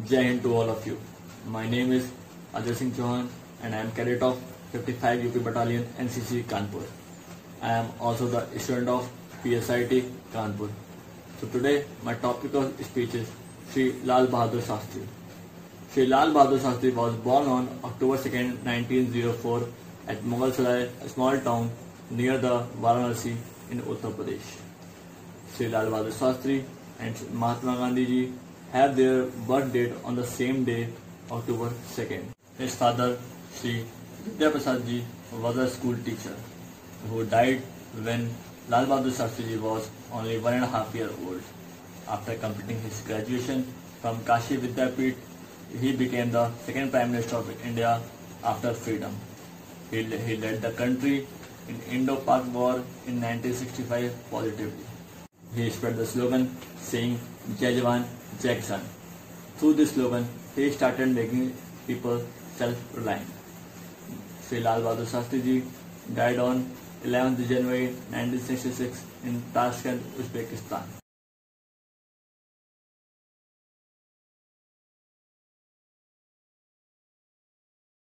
Jai to all of you. My name is Ajay Singh Chauhan and I am cadet of 55 UP Battalion NCC Kanpur. I am also the student of PSIT Kanpur. So today my topic of speech is Sri Lal Bahadur Shastri. Sri Lal Bahadur Shastri was born on October 2nd, 1904 at Mughal a small town near the Varanasi in Uttar Pradesh. Sri Lal Bahadur Shastri and Mahatma Gandhi ji have their birth date on the same day, October 2nd. His father, Sri Vidya Prasad was a school teacher who died when Lal Bahadur Shastri was only one and a half year old. After completing his graduation from Kashi Vidyapith, he became the second Prime Minister of India after freedom. He, he led the country in Indo-Pak War in 1965 positively. He spread the slogan saying Jai Jawan, Jai Kisan. Through this slogan, he started making people self-reliant. Sri Lal Bahadur Shastri ji died on 11th January 1966 in Tashkent, Uzbekistan.